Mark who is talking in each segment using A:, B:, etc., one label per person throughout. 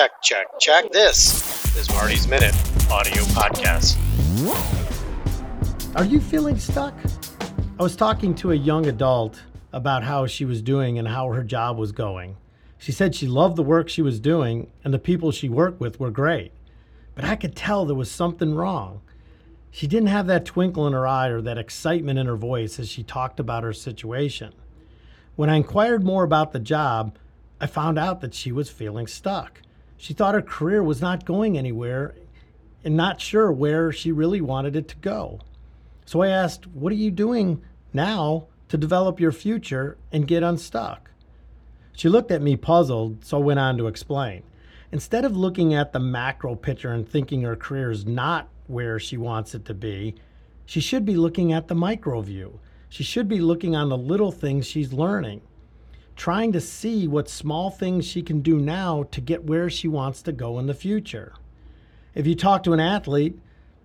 A: check, check, check. This is Marty's Minute audio podcast.
B: Are you feeling stuck? I was talking to a young adult about how she was doing and how her job was going. She said she loved the work she was doing and the people she worked with were great. But I could tell there was something wrong. She didn't have that twinkle in her eye or that excitement in her voice as she talked about her situation. When I inquired more about the job, I found out that she was feeling stuck. She thought her career was not going anywhere and not sure where she really wanted it to go. So I asked, What are you doing now to develop your future and get unstuck? She looked at me puzzled, so went on to explain. Instead of looking at the macro picture and thinking her career is not where she wants it to be, she should be looking at the micro view. She should be looking on the little things she's learning, trying to see what small things she can do now to get where she wants to go in the future. If you talk to an athlete,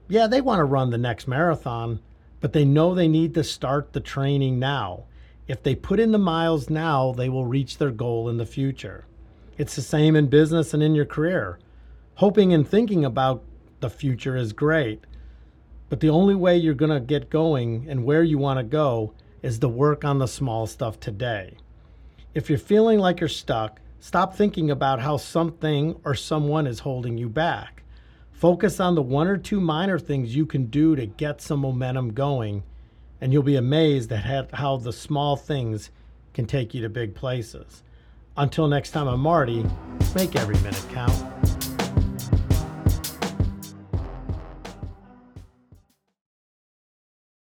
B: yeah, they want to run the next marathon, but they know they need to start the training now. If they put in the miles now, they will reach their goal in the future. It's the same in business and in your career. Hoping and thinking about the future is great, but the only way you're going to get going and where you want to go is to work on the small stuff today. If you're feeling like you're stuck, stop thinking about how something or someone is holding you back. Focus on the one or two minor things you can do to get some momentum going, and you'll be amazed at how the small things can take you to big places. Until next time, I'm Marty. Make every minute count.